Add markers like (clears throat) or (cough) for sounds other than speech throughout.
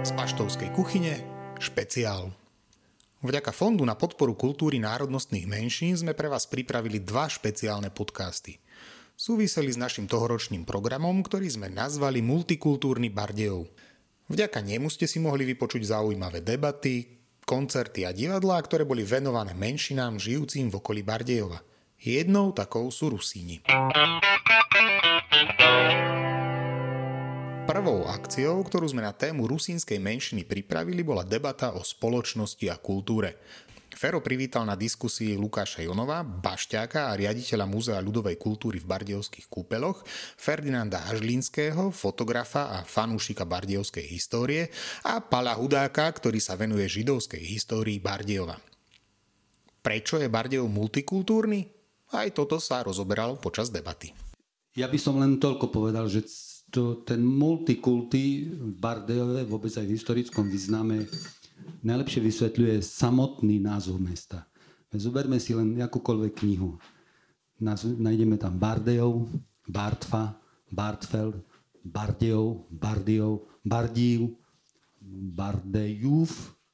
Z paštovskej kuchyne špeciál. Vďaka Fondu na podporu kultúry národnostných menšín sme pre vás pripravili dva špeciálne podcasty. Súviseli s našim tohoročným programom, ktorý sme nazvali Multikultúrny Bardejov. Vďaka nemu ste si mohli vypočuť zaujímavé debaty, koncerty a divadlá, ktoré boli venované menšinám žijúcim v okolí Bardejova. Jednou takou sú Rusíni. Prvou akciou, ktorú sme na tému rusínskej menšiny pripravili, bola debata o spoločnosti a kultúre. Fero privítal na diskusii Lukáša Jonova, bašťáka a riaditeľa Múzea ľudovej kultúry v Bardejovských kúpeloch, Ferdinanda Hažlinského, fotografa a fanúšika bardejovskej histórie a Pala Hudáka, ktorý sa venuje židovskej histórii Bardejova. Prečo je Bardejov multikultúrny? Aj toto sa rozoberalo počas debaty. Ja by som len toľko povedal, že to, ten multikulty v Bardejove, vôbec aj v historickom význame, najlepšie vysvetľuje samotný názov mesta. Zoberme si len akúkoľvek knihu. Nájdeme tam Bardejov, Bartfa, Bartfeld, Bardejov, Bardejov, Bardív, Bardejúv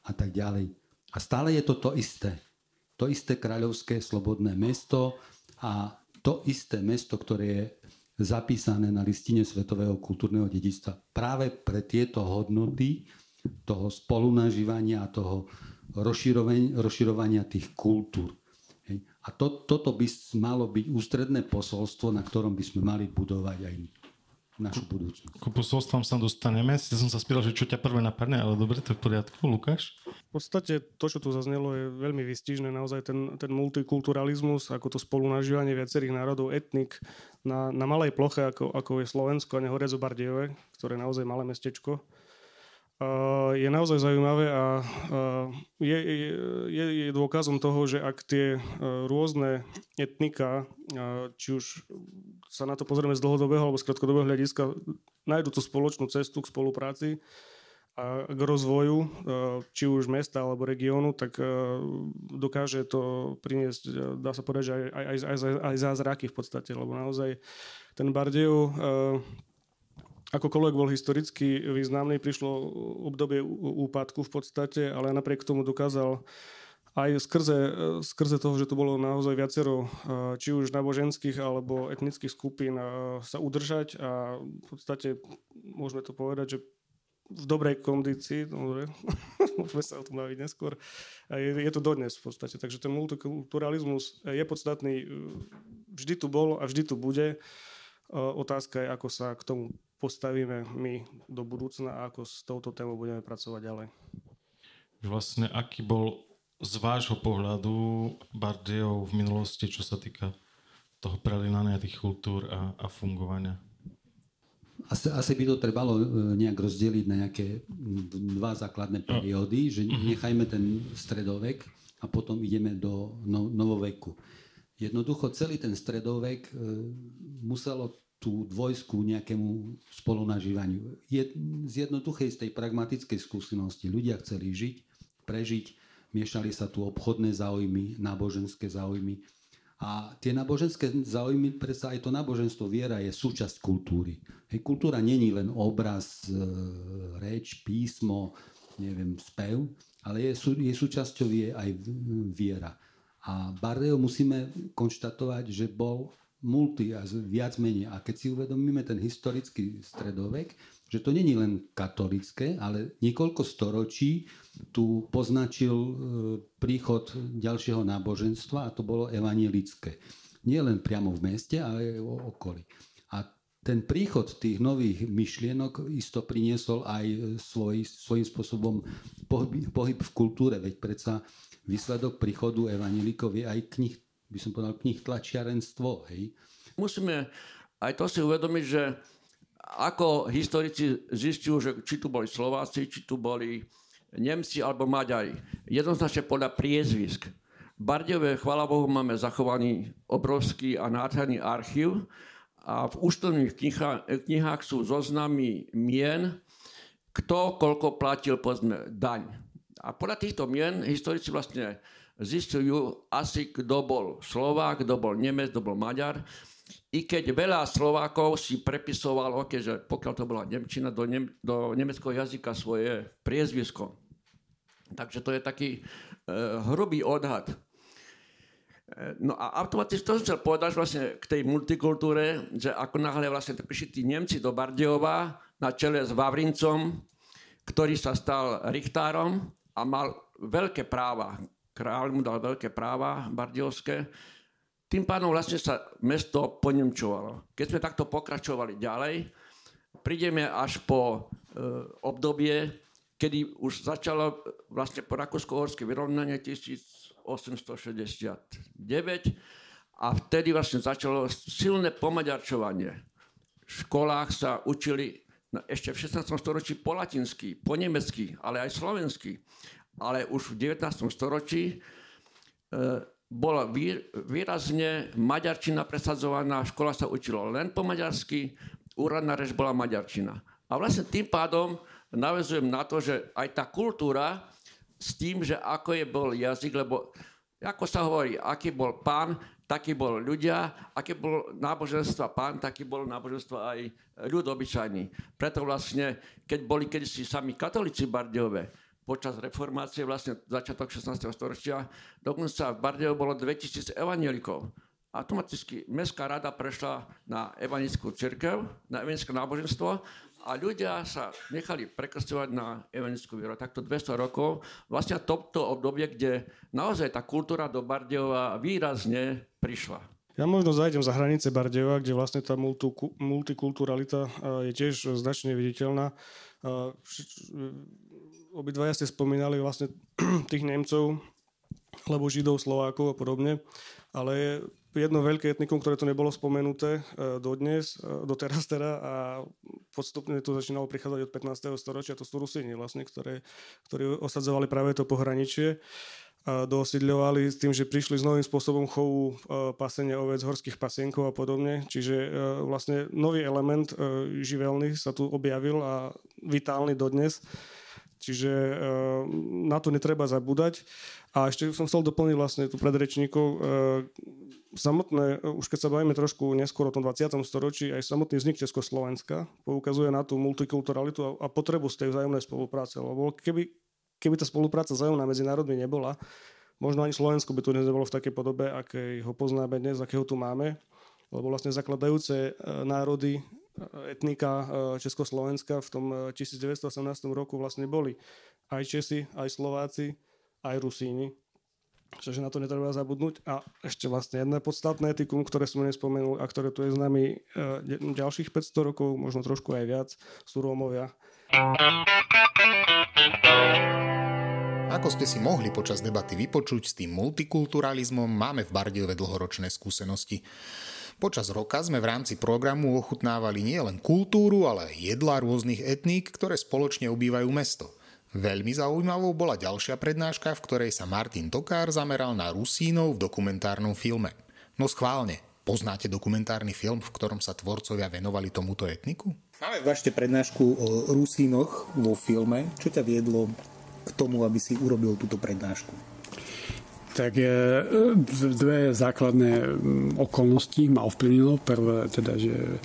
a tak ďalej. A stále je to to isté. To isté kráľovské slobodné mesto a to isté mesto, ktoré je zapísané na listine Svetového kultúrneho dedičstva práve pre tieto hodnoty toho spolunažívania a toho rozširovania, tých kultúr. A to, toto by malo byť ústredné posolstvo, na ktorom by sme mali budovať aj našu budúcnosť. Ku posolstvom sa dostaneme. Ja som sa spýtal, že čo ťa prvé napadne, ale dobre, to je v poriadku. Lukáš? V podstate to, čo tu zaznelo, je veľmi vystižné. Naozaj ten, ten multikulturalizmus, ako to spolunažívanie viacerých národov, etnik na, na malej ploche, ako, ako je Slovensko a nehorec o Bardejove, ktoré je naozaj malé mestečko, je naozaj zaujímavé a je, je, je dôkazom toho, že ak tie rôzne etnika, či už sa na to pozrieme z dlhodobého alebo z krátkodobého hľadiska, nájdu tú spoločnú cestu k spolupráci a k rozvoju, či už mesta alebo regiónu, tak dokáže to priniesť, dá sa povedať, že aj, aj, aj, aj zázraky v podstate, lebo naozaj ten Bardejov akokoľvek bol historicky významný, prišlo obdobie úpadku v podstate, ale napriek tomu dokázal aj skrze, skrze toho, že to bolo naozaj viacero či už náboženských alebo etnických skupín sa udržať a v podstate môžeme to povedať, že v dobrej kondícii, dobre, (laughs) môžeme sa o tom baviť neskôr, je, je to dodnes v podstate. Takže ten multikulturalizmus je podstatný, vždy tu bol a vždy tu bude. Otázka je, ako sa k tomu postavíme my do budúcna a ako s touto témou budeme pracovať ďalej. Vlastne aký bol z vášho pohľadu Bardejov v minulosti, čo sa týka toho prelinania tých kultúr a, a fungovania? Asi, asi by to trebalo e, nejak rozdeliť na nejaké dva základné periódy, že mhm. nechajme ten stredovek a potom ideme do no, novoveku. Jednoducho celý ten stredovek e, muselo tú dvojsku nejakému spolunažívaniu. Je z jednoduchej, z tej pragmatickej skúsenosti. Ľudia chceli žiť, prežiť, miešali sa tu obchodné záujmy, náboženské záujmy. A tie náboženské záujmy, predsa aj to náboženstvo viera je súčasť kultúry. Hej, kultúra není len obraz, e, reč, písmo, neviem, spev, ale je, sú, je súčasťou je aj viera. A Bardeo musíme konštatovať, že bol multi a viac menej. A keď si uvedomíme ten historický stredovek, že to není len katolické, ale niekoľko storočí tu poznačil e, príchod ďalšieho náboženstva a to bolo evanielické. Nie len priamo v meste, ale aj v okolí. A ten príchod tých nových myšlienok isto priniesol aj svoj, svojím spôsobom pohyb, pohyb v kultúre, veď predsa výsledok príchodu evanielikov je aj knih by som povedal, knih tlačiarenstvo. Hej. Musíme aj to si uvedomiť, že ako historici zistujú, že či tu boli Slováci, či tu boli Nemci alebo Maďari. Jednoznačne podľa priezvisk. Bardejove, chvála Bohu, máme zachovaný obrovský a nádherný archív a v účtovných knihách, knihách sú zoznamy mien, kto koľko platil, povedzme, daň. A podľa týchto mien historici vlastne zistujú asi, kto bol Slovák, kto bol Nemec, kto bol Maďar. i keď veľa Slovákov si prepisovalo, že pokiaľ to bola Nemčina, do, nem, do nemeckého jazyka svoje priezvisko. Takže to je taký e, hrubý odhad. E, no a automaticky to chcel povedať vlastne k tej multikultúre, že ako náhle vlastne prišli tí Nemci do Bardejova na čele s Vavrincom, ktorý sa stal richtárom a mal veľké práva. Kráľ mu dal veľké práva bardejovské. Tým pádom vlastne sa mesto ponemčovalo. Keď sme takto pokračovali ďalej, prídeme až po e, obdobie, kedy už začalo vlastne po rakúsko-horské vyrovnanie 1869 a vtedy vlastne začalo silné pomaďarčovanie. V školách sa učili ešte v 16. storočí po latinsky, po nemecky, ale aj slovensky. Ale už v 19. storočí e, bola výrazne maďarčina presadzovaná, škola sa učilo len po maďarsky, úradná reč bola maďarčina. A vlastne tým pádom navezujem na to, že aj tá kultúra s tým, že ako je bol jazyk, lebo ako sa hovorí, aký bol pán, taký bol ľudia, aké bol náboženstva pán, taký bol náboženstvo aj ľud obyčajný. Preto vlastne, keď boli kedysi sami katolíci Bardejové, počas reformácie, vlastne začiatok 16. storočia, dokonca v Bardejov bolo 2000 evanielikov. Automaticky Mestská rada prešla na evanickú cirkev, na evanické náboženstvo a ľudia sa nechali prekrstovať na evanickú vieru. Takto 200 rokov, vlastne toto obdobie, kde naozaj tá kultúra do Bardejova výrazne prišla. Ja možno zajdem za hranice Bardejova, kde vlastne tá multikulturalita je tiež značne viditeľná obidvaja ste spomínali vlastne (clears throat) tých Nemcov, alebo Židov, Slovákov a podobne, ale jedno veľké etnikum, ktoré to nebolo spomenuté e, dodnes, e, doteraz teda a postupne to začínalo prichádzať od 15. storočia, to sú Rusini vlastne, ktoré, ktorí osadzovali práve to pohraničie dosidľovali s tým, že prišli s novým spôsobom chovu e, pasenia ovec, horských pasienkov a podobne. Čiže vlastne nový element živelný sa tu objavil a vitálny dodnes. Čiže uh, na to netreba zabúdať. A ešte som chcel doplniť vlastne tu predrečníkov. Uh, samotné, už keď sa bavíme trošku neskôr o tom 20. storočí, aj samotný vznik Československa poukazuje na tú multikulturalitu a, potrebu z tej vzájomnej spolupráce. Lebo keby, keby tá spolupráca vzájomná medzi národmi nebola, možno ani Slovensko by tu nebolo v takej podobe, akej ho poznáme dnes, akého tu máme. Lebo vlastne zakladajúce národy etnika e, Československa v tom 1918 e, roku vlastne boli aj Česi, aj Slováci, aj Rusíni. Čiže na to netreba zabudnúť. A ešte vlastne jedné podstatné etikum, ktoré som nespomenul a ktoré tu je s nami e, ďalších 500 rokov, možno trošku aj viac, sú Rómovia. Ako ste si mohli počas debaty vypočuť s tým multikulturalizmom, máme v Bardejove dlhoročné skúsenosti. Počas roka sme v rámci programu ochutnávali nielen kultúru, ale aj jedlá rôznych etník, ktoré spoločne obývajú mesto. Veľmi zaujímavou bola ďalšia prednáška, v ktorej sa Martin Tokár zameral na Rusínov v dokumentárnom filme. No schválne, poznáte dokumentárny film, v ktorom sa tvorcovia venovali tomuto etniku? Máme vašte prednášku o Rusínoch vo filme. Čo ťa viedlo k tomu, aby si urobil túto prednášku? Tak dve základné okolnosti ma ovplyvnilo. Prvé teda, že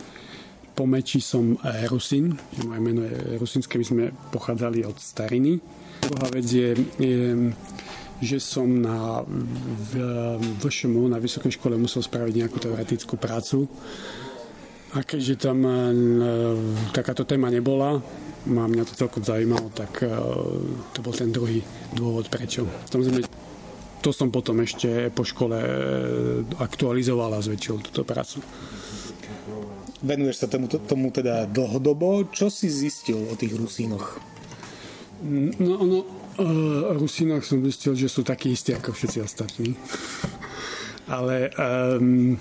po meči som Rusin, moje meno je Rusinské, my sme pochádzali od stariny. Druhá vec je, je že som na VŠMU, na Vysokej škole musel spraviť nejakú teoretickú prácu. A keďže tam e, takáto téma nebola, ma mňa to celkom zaujímalo, tak e, to bol ten druhý dôvod, prečo. Samozrejme, to som potom ešte po škole e, aktualizoval a zväčšil túto prácu. Venuješ sa tomu, tomu teda dlhodobo. Čo si zistil o tých Rusínoch? No, no uh, Rusínoch som zistil, že sú takí istí ako všetci ostatní. Ale um,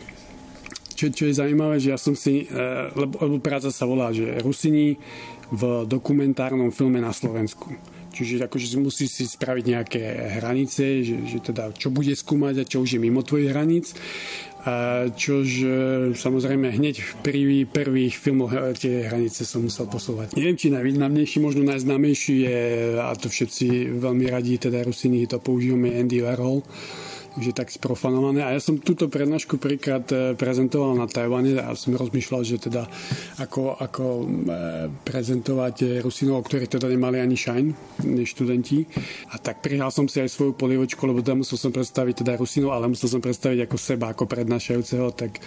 čo, čo je zaujímavé, že ja som si, uh, lebo, lebo práca sa volá, že Rusini v dokumentárnom filme na Slovensku. Čiže akože musí si spraviť nejaké hranice, že, že teda čo bude skúmať a čo už je mimo tvojich hraníc. A čož e, samozrejme hneď prvý, prvých filmoch e, tie hranice som musel posúvať. Neviem, či najvýznamnejší, možno najznámejší je, a to všetci veľmi radí, teda Rusiny to používame, Andy Warhol, už tak sprofanované. A ja som túto prednášku prvýkrát e, prezentoval na Tajvane a som rozmýšľal, že teda ako, ako e, prezentovať Rusinov, ktorí teda nemali ani shine, než študenti. A tak prihal som si aj svoju polievočku, lebo tam musel som predstaviť teda Rusinov, ale musel som predstaviť ako seba, ako prednášajúceho, tak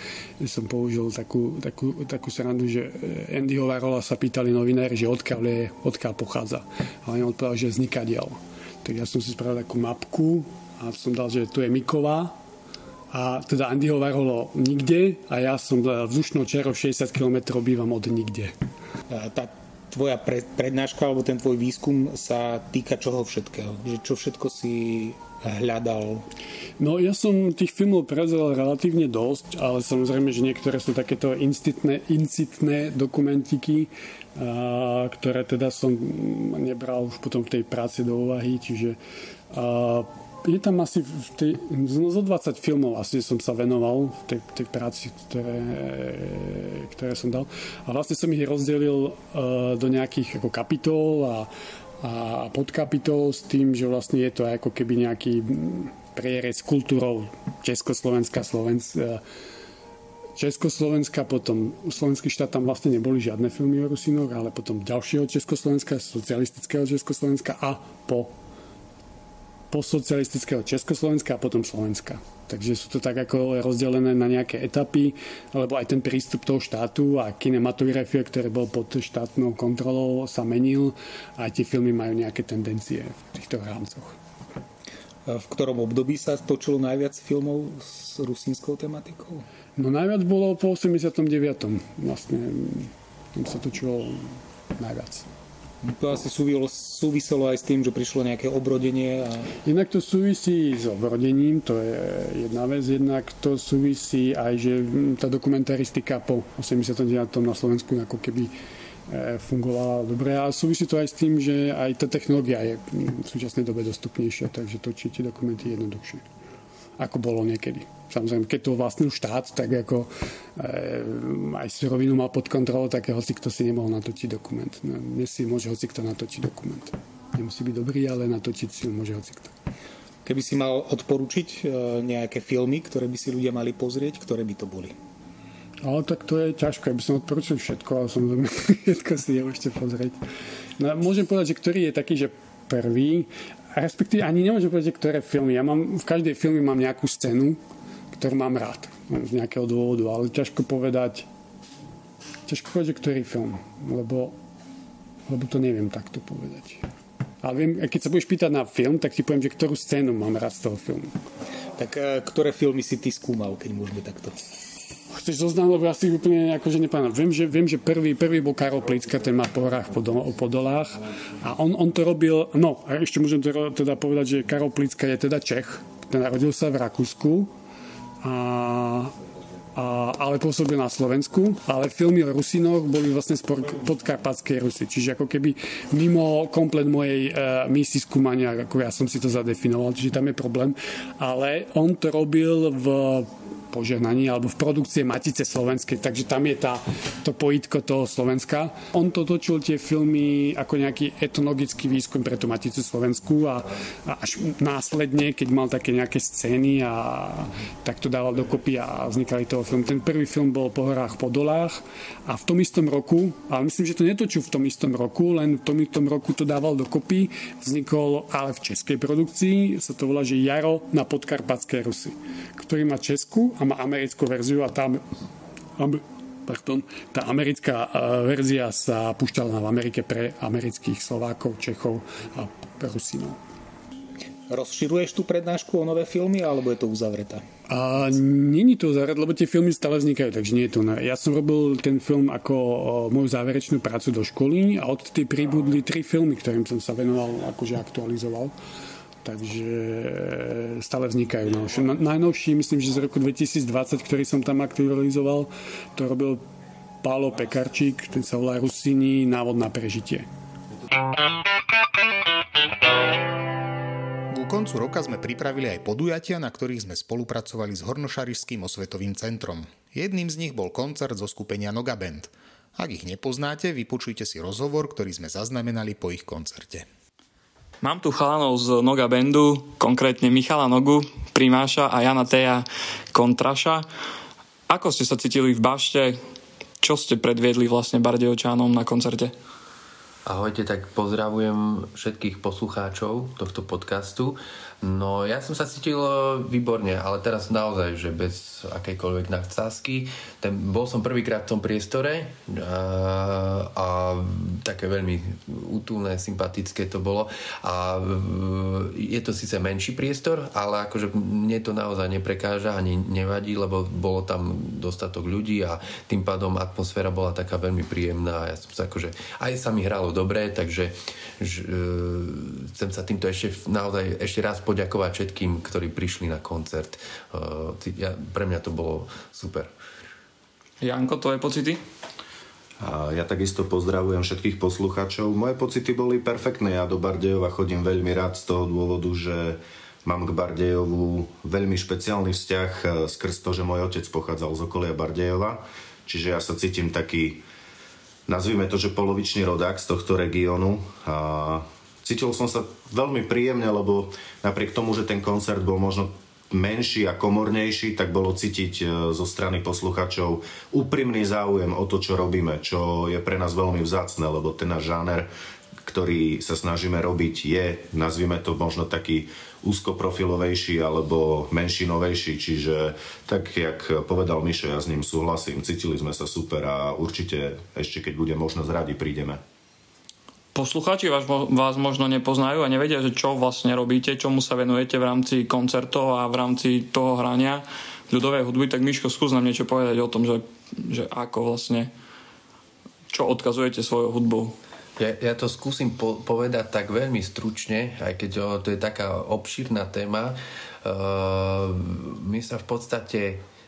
som použil takú, takú, takú srandu, že Andyho Varola sa pýtali novinári, že odkiaľ je, odkiaľ pochádza. A on odpovedal, že vzniká diel. Tak ja som si spravil takú mapku a som dal, že tu je Miková a teda Andyho Varholo nikde a ja som vzdušnou čerou 60 km bývam od nikde. Tá tvoja prednáška alebo ten tvoj výskum sa týka čoho všetkého? Že čo všetko si hľadal? No ja som tých filmov prezrel relatívne dosť, ale samozrejme, že niektoré sú takéto incitné, incitné dokumentiky, a, ktoré teda som nebral už potom v tej práci do úvahy, čiže a, je tam asi v tej, no zo 20 filmov asi som sa venoval v tej, tej práci, ktoré, ktoré som dal. A vlastne som ich rozdelil uh, do nejakých ako kapitol a, a podkapitol s tým, že vlastne je to ako keby nejaký prierez kultúrou Československa, Slovenska, Československa, potom slovenský štát tam vlastne neboli žiadne filmy o Rusinoch, ale potom ďalšieho Československa, socialistického Československa a po postsocialistického Československa a potom Slovenska. Takže sú to tak ako rozdelené na nejaké etapy, alebo aj ten prístup toho štátu a kinematografia, ktorý bol pod štátnou kontrolou, sa menil a tie filmy majú nejaké tendencie v týchto rámcoch. V ktorom období sa točilo najviac filmov s rusínskou tematikou? No najviac bolo po 89. Vlastne tam sa točilo najviac. To asi súviselo, súviselo aj s tým, že prišlo nejaké obrodenie. A... Inak to súvisí s obrodením, to je jedna vec. Jednak to súvisí aj, že tá dokumentaristika po 89. na Slovensku ako keby e, fungovala dobre a súvisí to aj s tým, že aj tá technológia je v súčasnej dobe dostupnejšia, takže točíte dokumenty jednoduchšie ako bolo niekedy. Samozrejme, keď to vlastnil štát, tak ako e, aj surovinu mal pod kontrolou, tak hoci kto si nemohol natočiť dokument. No, dnes si môže hoci kto natočiť dokument. Nemusí byť dobrý, ale natočiť si môže hoci kto. Keby si mal odporučiť e, nejaké filmy, ktoré by si ľudia mali pozrieť, ktoré by to boli? Ale tak to je ťažké, aby som odporučil všetko, ale samozrejme (laughs) všetko si nemôžete pozrieť. No, môžem povedať, že ktorý je taký, že prvý respektíve ani nemôžem povedať, ktoré filmy. Ja mám, v každej filme mám nejakú scénu, ktorú mám rád. Z nejakého dôvodu, ale ťažko povedať ťažko povedať, ktorý film, lebo, lebo to neviem takto povedať. Ale viem, keď sa budeš pýtať na film, tak ti poviem, že ktorú scénu mám rád z toho filmu. Tak eh, ktoré filmy si ty skúmal, keď môžeme takto? Chceš zoznam, lebo ja si úplne akože nepamätám. Viem, že, viem, že prvý, prvý bol Karol Plicka, ten má po horách, po, do, po dolách. A on, on to robil, no, a ešte môžem teda povedať, že Karol Plicka je teda Čech. Ten narodil sa v Rakúsku. A, a, ale pôsobil na Slovensku, ale filmy o Rusinoch boli vlastne z podkarpatskej Rusy, čiže ako keby mimo komplet mojej uh, misi skúmania, ako ja som si to zadefinoval, čiže tam je problém, ale on to robil v požehnaní alebo v produkcie Matice slovenskej, takže tam je tá, to pojitko toho Slovenska. On to točil tie filmy ako nejaký etnologický výskum pre tú Maticu Slovensku a, a až následne, keď mal také nejaké scény a tak to dával dokopy a vznikali toho film. Ten prvý film bol Po horách, po dolách a v tom istom roku, ale myslím, že to netočil v tom istom roku, len v tom istom roku to dával dokopy, vznikol ale v českej produkcii, sa to volá, že Jaro na podkarpatskej Rusy, ktorý má Česku a má americkú verziu a tá, pardon, tá americká verzia sa púšťala v Amerike pre amerických Slovákov, Čechov a Rusinov. Rozširuješ tú prednášku o nové filmy, alebo je to uzavretá? A není to uzavreté, lebo tie filmy stále vznikajú, takže nie je to. Ne. Ja som robil ten film ako moju záverečnú prácu do školy a od tej pribudli tri filmy, ktorým som sa venoval, akože aktualizoval takže stále vznikajú. No. Najnovší, myslím, že z roku 2020, ktorý som tam aktualizoval, to robil Pálo Pekarčík, ten sa volá Rusini, návod na prežitie. Ku koncu roka sme pripravili aj podujatia, na ktorých sme spolupracovali s Hornošarišským osvetovým centrom. Jedným z nich bol koncert zo skupenia Noga Band. Ak ich nepoznáte, vypočujte si rozhovor, ktorý sme zaznamenali po ich koncerte. Mám tu chalanov z Noga Bandu, konkrétne Michala Nogu, Primáša a Jana Teja Kontraša. Ako ste sa cítili v bašte? Čo ste predviedli vlastne Bardejovčánom na koncerte? Ahojte, tak pozdravujem všetkých poslucháčov tohto podcastu. No ja som sa cítil e, výborne, ale teraz naozaj, že bez akejkoľvek nadsázky. Ten, bol som prvýkrát v tom priestore a, a také veľmi útulné, sympatické to bolo. A je to síce menší priestor, ale akože mne to naozaj neprekáža ani nevadí, lebo bolo tam dostatok ľudí a tým pádom atmosféra bola taká veľmi príjemná. Ja som sa akože, aj sa mi hralo dobre, takže že, chcem sa týmto ešte naozaj ešte raz poďakovať všetkým, ktorí prišli na koncert. Ja, pre mňa to bolo super. Janko, tvoje pocity? A ja takisto pozdravujem všetkých poslucháčov. Moje pocity boli perfektné. Ja do Bardejova chodím veľmi rád z toho dôvodu, že mám k Bardejovu veľmi špeciálny vzťah e, skrz to, že môj otec pochádzal z okolia Bardejova. Čiže ja sa cítim taký nazvime to, že polovičný rodák z tohto regiónu. A cítil som sa veľmi príjemne, lebo napriek tomu, že ten koncert bol možno menší a komornejší, tak bolo cítiť e, zo strany posluchačov úprimný záujem o to, čo robíme, čo je pre nás veľmi vzácne, lebo ten náš žáner ktorý sa snažíme robiť, je, nazvime to možno taký úzkoprofilovejší alebo menšinovejší, čiže tak, jak povedal Mišo, ja s ním súhlasím, cítili sme sa super a určite ešte keď bude možnosť radi prídeme. Poslucháči vás, vás možno nepoznajú a nevedia, že čo vlastne robíte, čomu sa venujete v rámci koncertov a v rámci toho hrania ľudovej hudby, tak Miško, skús nám niečo povedať o tom, že, že ako vlastne, čo odkazujete svojou hudbou. Ja, ja to skúsim po, povedať tak veľmi stručne, aj keď to je taká obšírna téma. Uh, my sa v podstate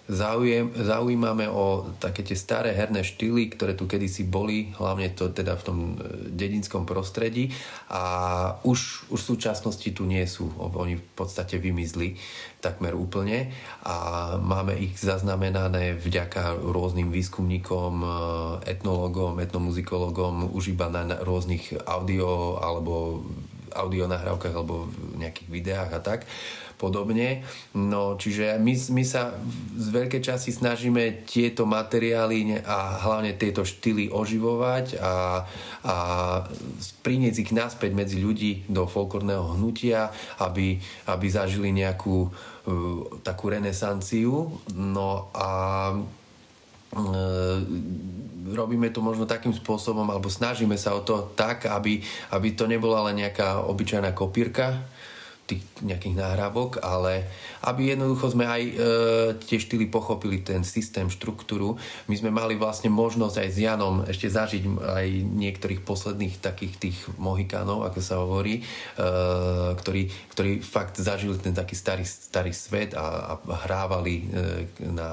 Zaujem, zaujímame o také tie staré herné štýly, ktoré tu kedysi boli, hlavne to teda v tom e, dedinskom prostredí a už, už v súčasnosti tu nie sú. Oni v podstate vymizli takmer úplne a máme ich zaznamenané vďaka rôznym výskumníkom, e, etnologom, etnomuzikologom už iba na rôznych audio alebo audio nahrávkach alebo v nejakých videách a tak. Uh, podobne. No, čiže my, my sa z veľkej časti snažíme tieto materiály a hlavne tieto štýly oživovať a, a priniesť ich naspäť medzi ľudí do folklórneho hnutia, aby, aby zažili nejakú uh, takú renesanciu. No a uh, robíme to možno takým spôsobom, alebo snažíme sa o to tak, aby, aby to nebola len nejaká obyčajná kopírka, tých nejakých náhrávok, ale aby jednoducho sme aj e, tie štýly pochopili, ten systém, štruktúru. My sme mali vlastne možnosť aj s Janom ešte zažiť aj niektorých posledných takých tých mohikánov, ako sa hovorí, e, ktorí, ktorí fakt zažili ten taký starý, starý svet a, a hrávali e, na,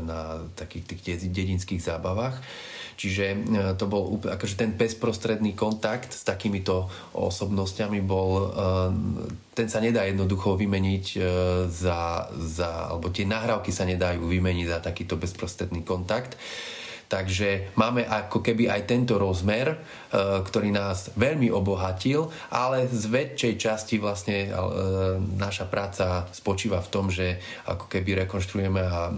na takých tých dedinských zábavách. Čiže e, to bol akože ten bezprostredný kontakt s takýmito osobnosťami bol, e, ten sa nedá jednoducho vymeniť e, za, za alebo tie nahrávky sa nedajú vymeniť za takýto bezprostredný kontakt. Takže máme ako keby aj tento rozmer, ktorý nás veľmi obohatil, ale z väčšej časti vlastne naša práca spočíva v tom, že ako keby rekonštruujeme a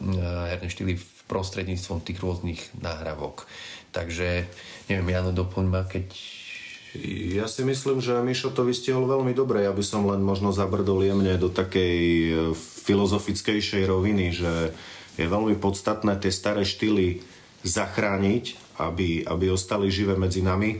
herné štýly prostredníctvom tých rôznych náhrávok. Takže, neviem, Jano, doplň ma, keď... Ja si myslím, že Mišo to vystihol veľmi dobre. Ja by som len možno zabrdol jemne do takej e, filozofickejšej roviny, že je veľmi podstatné tie staré štýly zachrániť, aby, aby ostali živé medzi nami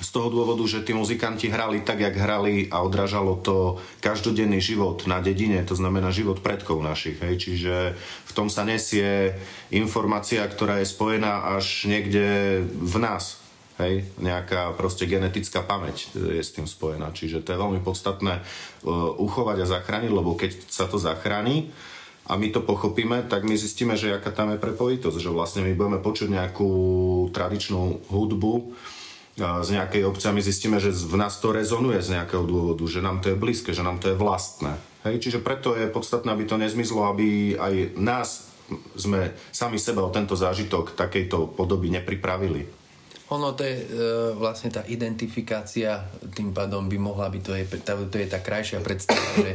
z toho dôvodu, že tí muzikanti hrali tak, jak hrali a odrážalo to každodenný život na dedine, to znamená život predkov našich. Hej. Čiže v tom sa nesie informácia, ktorá je spojená až niekde v nás. Hej, nejaká proste genetická pamäť je s tým spojená. Čiže to je veľmi podstatné uh, uchovať a zachrániť, lebo keď sa to zachráni, a my to pochopíme, tak my zistíme, že aká tam je prepojitosť, že vlastne my budeme počuť nejakú tradičnú hudbu, z nejakej obce a my zistíme, že v nás to rezonuje z nejakého dôvodu, že nám to je blízke, že nám to je vlastné. Hej, čiže preto je podstatné, aby to nezmizlo, aby aj nás sme sami seba o tento zážitok takejto podoby nepripravili. Ono to je e, vlastne tá identifikácia, tým pádom by mohla byť, to je, tá, to je tá krajšia predstava, že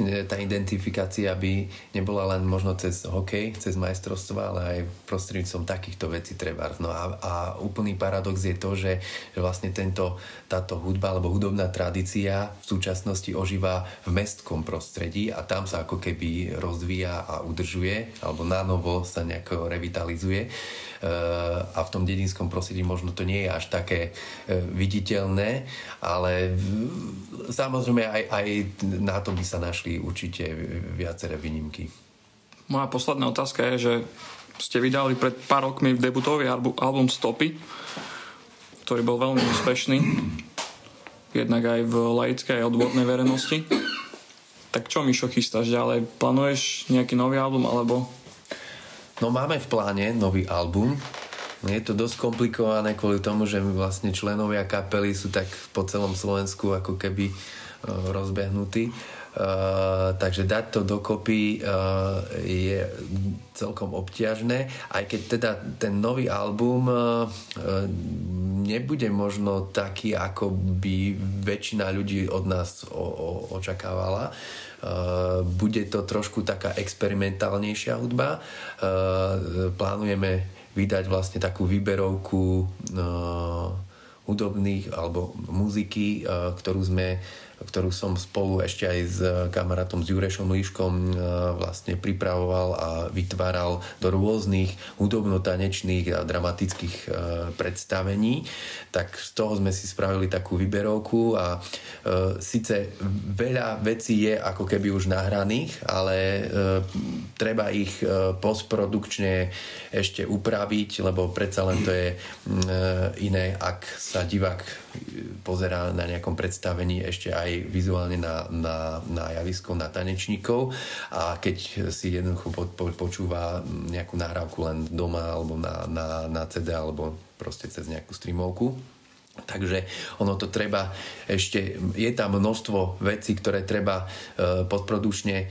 e, tá identifikácia by nebola len možno cez hokej, cez majstrovstva, ale aj prostredníctvom takýchto vecí treba. No a, a úplný paradox je to, že, že vlastne tento, táto hudba alebo hudobná tradícia v súčasnosti ožíva v mestskom prostredí a tam sa ako keby rozvíja a udržuje, alebo nánovo sa nejako revitalizuje. Eh, a v tom dedinskom prostredí možno to nie je až také eh, viditeľné, ale samozrejme aj, aj na to by sa našli určite viaceré výnimky. Moja posledná otázka je, že ste vydali pred pár rokmi v debutový album Stopy, ktorý bol veľmi úspešný, jednak aj v laickej odbornej verejnosti. Tak čo, Mišo, chystáš ďalej? Plánuješ nejaký nový album, alebo No máme v pláne nový album. Je to dosť komplikované kvôli tomu, že vlastne členovia kapely sú tak po celom Slovensku ako keby uh, rozbehnutí. Uh, takže dať to dokopy uh, je celkom obťažné, aj keď teda ten nový album uh, nebude možno taký, ako by väčšina ľudí od nás o, o, očakávala. Eh, bude to trošku taká experimentálnejšia hudba. Eh, plánujeme vydať vlastne takú výberovku eh, hudobných alebo muziky, ktorú sme ktorú som spolu ešte aj s kamarátom s Jurešom Líškom e, vlastne pripravoval a vytváral do rôznych hudobno-tanečných a dramatických e, predstavení. Tak z toho sme si spravili takú vyberovku a síce veľa vecí je ako keby už nahraných, ale treba ich postprodukčne ešte upraviť, lebo predsa len to je iné, ak sa divák pozerá na nejakom predstavení ešte aj vizuálne na, na, na javisko, na tanečníkov. A keď si jednoducho po, po, počúva nejakú nahrávku len doma alebo na, na, na CD alebo proste cez nejakú streamovku, Takže ono to treba ešte, je tam množstvo vecí, ktoré treba e, podprodučne e,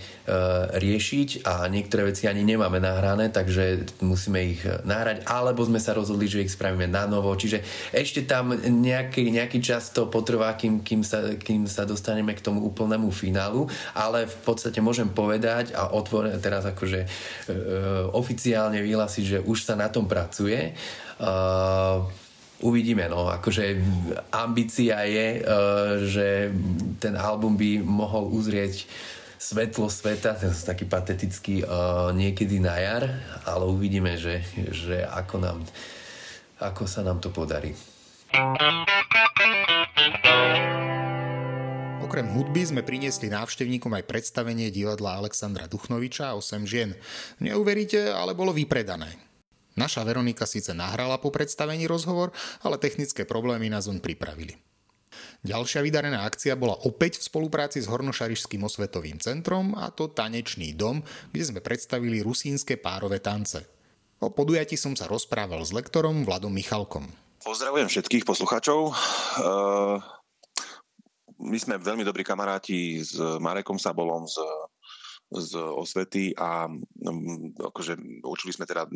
riešiť a niektoré veci ani nemáme nahrané, takže musíme ich nahrať, alebo sme sa rozhodli, že ich spravíme na novo, čiže ešte tam nejaký, nejaký čas to potrvá, kým, kým, sa, kým sa dostaneme k tomu úplnému finálu, ale v podstate môžem povedať a otvore, teraz akože e, oficiálne vyhlásiť, že už sa na tom pracuje. E, uvidíme, no, akože ambícia je, uh, že ten album by mohol uzrieť svetlo sveta, ten taký patetický, uh, niekedy na jar, ale uvidíme, že, že ako, nám, ako sa nám to podarí. Okrem hudby sme priniesli návštevníkom aj predstavenie divadla Alexandra Duchnoviča a 8 žien. Neuveríte, ale bolo vypredané. Naša Veronika síce nahrala po predstavení rozhovor, ale technické problémy nás on pripravili. Ďalšia vydarená akcia bola opäť v spolupráci s Hornošarišským osvetovým centrom a to Tanečný dom, kde sme predstavili rusínske párové tance. O podujati som sa rozprával s lektorom Vladom Michalkom. Pozdravujem všetkých poslucháčov. Ehm, my sme veľmi dobrí kamaráti s Marekom Sabolom, s z osvety a mm, akože učili sme teda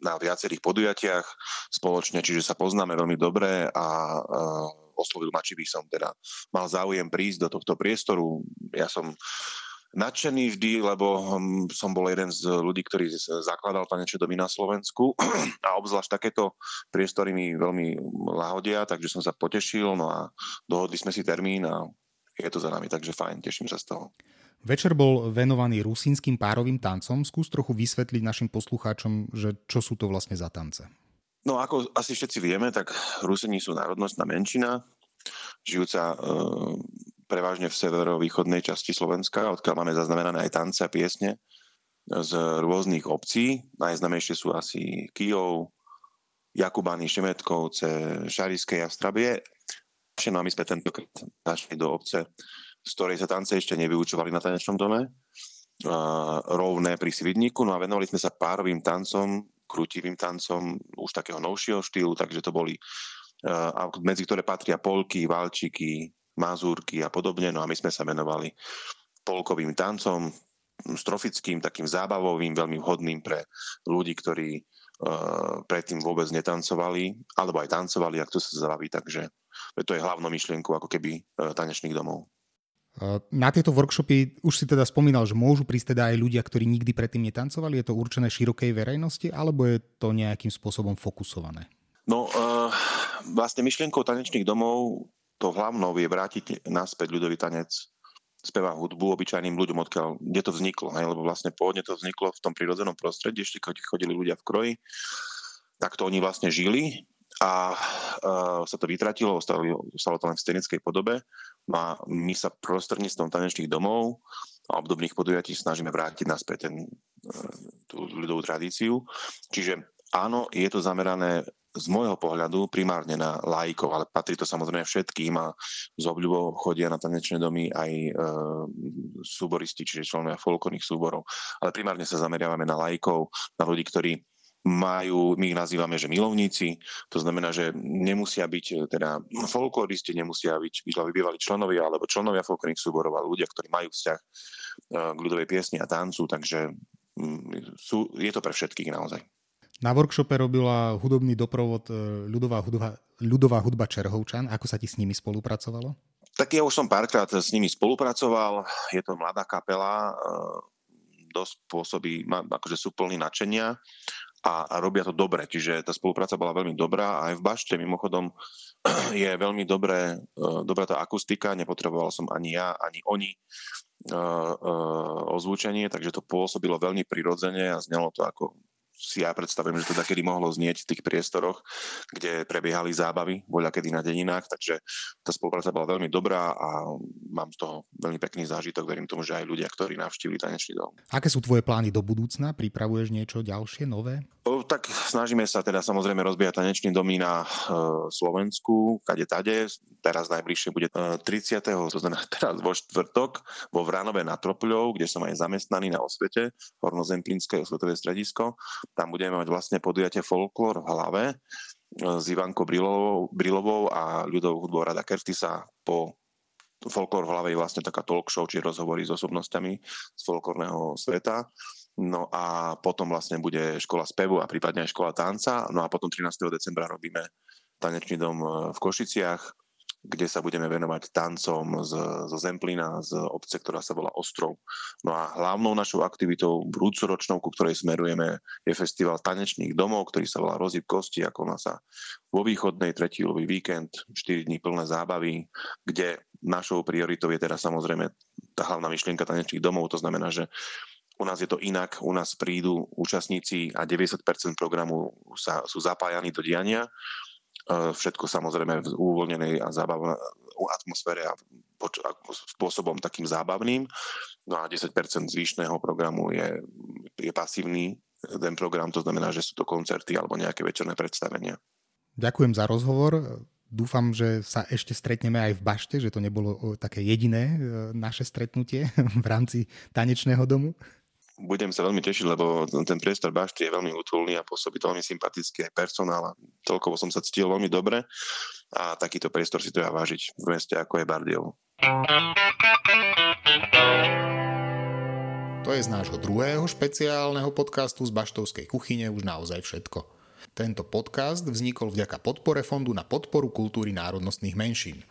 na viacerých podujatiach spoločne, čiže sa poznáme veľmi dobre a oslovil ma, či by som teda mal záujem prísť do tohto priestoru. Ja som nadšený vždy, lebo hm, som bol jeden z ľudí, ktorý zakladal tanečné domy na Slovensku (clears throat) a obzvlášť takéto priestory mi veľmi lahodia, takže som sa potešil, no a dohodli sme si termín a je to za nami, takže fajn, teším sa z toho. Večer bol venovaný rusínskym párovým tancom. Skús trochu vysvetliť našim poslucháčom, že čo sú to vlastne za tance. No ako asi všetci vieme, tak Rusini sú národnostná menšina, žijúca e, prevažne v severovýchodnej časti Slovenska, odkiaľ máme zaznamenané aj tance a piesne z rôznych obcí. Najznamejšie sú asi Kijov, Jakubany, Šemetkovce, Šariské a Strabie. No a my sme tentokrát zašli do obce z ktorej sa tance ešte nevyučovali na tanečnom dome, rovné pri Svidníku, no a venovali sme sa párovým tancom, krutivým tancom už takého novšieho štýlu, takže to boli, medzi ktoré patria polky, valčiky, mazúrky a podobne, no a my sme sa venovali polkovým tancom, strofickým, takým zábavovým, veľmi vhodným pre ľudí, ktorí predtým vôbec netancovali, alebo aj tancovali, ak to sa zbaví, takže to je hlavnou myšlienkou ako keby tanečných domov. Na tieto workshopy už si teda spomínal, že môžu prísť teda aj ľudia, ktorí nikdy predtým netancovali. Je to určené širokej verejnosti, alebo je to nejakým spôsobom fokusované? No, uh, vlastne myšlienkou tanečných domov to hlavnou je vrátiť naspäť ľudový tanec speva hudbu obyčajným ľuďom, odkiaľ, kde to vzniklo, hej, lebo vlastne pôvodne to vzniklo v tom prírodzenom prostredí, ešte keď chodili ľudia v kroji, tak to oni vlastne žili a uh, sa to vytratilo, ostalo, to len v scenickej podobe. No a my sa prostredníctvom tanečných domov a obdobných podujatí snažíme vrátiť naspäť ten, uh, tú ľudovú tradíciu. Čiže áno, je to zamerané z môjho pohľadu primárne na lajkov, ale patrí to samozrejme všetkým a z obľubou chodia na tanečné domy aj e, súboristi, čiže členovia folklórnych súborov. Ale primárne sa zameriavame na lajkov, na ľudí, ktorí majú, my ich nazývame, že milovníci, to znamená, že nemusia byť teda folkloristi, nemusia byť, byť bývali členovia alebo členovia folklórnych súborov, ale ľudia, ktorí majú vzťah e, k ľudovej piesni a tancu, takže mm, sú, je to pre všetkých naozaj. Na workshope robila hudobný doprovod e, ľudová hudba, ľudová hudba Čerhovčan. Ako sa ti s nimi spolupracovalo? Tak ja už som párkrát s nimi spolupracoval. Je to mladá kapela, e, dosť pôsobí, akože sú plní načenia a, a robia to dobre. Čiže tá spolupráca bola veľmi dobrá. Aj v Bašte mimochodom (clears throat) je veľmi dobré, e, dobrá tá akustika. Nepotreboval som ani ja, ani oni ozvučenie, takže to pôsobilo veľmi prirodzene a znelo to ako si ja predstavujem, že to kedy mohlo znieť v tých priestoroch, kde prebiehali zábavy voľa kedy na deninách, takže tá spolupráca bola veľmi dobrá a mám z toho veľmi pekný zážitok. Verím tomu, že aj ľudia, ktorí navštívili tanečný dom. Aké sú tvoje plány do budúcna? Pripravuješ niečo ďalšie, nové? O, tak snažíme sa teda samozrejme rozbíjať tanečný domy na e, Slovensku, kade tade. Teraz najbližšie bude e, 30. to znamená (laughs) teraz vo štvrtok vo Vranove nad Tropľou, kde som aj zamestnaný na osvete, Hornozemplínske osvetové stredisko. Tam budeme mať vlastne podujatie folklór v hlave e, s Ivankou Brilovou, Brilovou a ľudovou hudbou Rada Kertisa po folklór v hlave je vlastne taká talk show, či rozhovory s osobnosťami z folklórneho sveta. No a potom vlastne bude škola spevu a prípadne aj škola tanca. No a potom 13. decembra robíme tanečný dom e, v Košiciach, kde sa budeme venovať tancom z, zo Zemplína, z obce, ktorá sa volá Ostrov. No a hlavnou našou aktivitou vrúcoročnou, ku ktorej smerujeme, je festival tanečných domov, ktorý sa volá Rozhyb kosti, ako na sa vo východnej tretí lový víkend, 4 dní plné zábavy, kde našou prioritou je teda samozrejme tá hlavná myšlienka tanečných domov, to znamená, že u nás je to inak, u nás prídu účastníci a 90% programu sa, sú zapájani do diania E, všetko samozrejme v uvoľnenej a zábavnej atmosfére a spôsobom takým zábavným. No a 10% zvyšného programu je, je pasívny ten program, to znamená, že sú to koncerty alebo nejaké večerné predstavenia. Ďakujem za rozhovor. Dúfam, že sa ešte stretneme aj v Bašte, že to nebolo také jediné e, naše stretnutie (laughs) v rámci tanečného domu budem sa veľmi tešiť, lebo ten priestor bašty je veľmi útulný a pôsobí to veľmi sympaticky aj personál a celkovo som sa cítil veľmi dobre a takýto priestor si treba vážiť v meste ako je Bardiev. To je z nášho druhého špeciálneho podcastu z Baštovskej kuchyne už naozaj všetko. Tento podcast vznikol vďaka podpore Fondu na podporu kultúry národnostných menšín –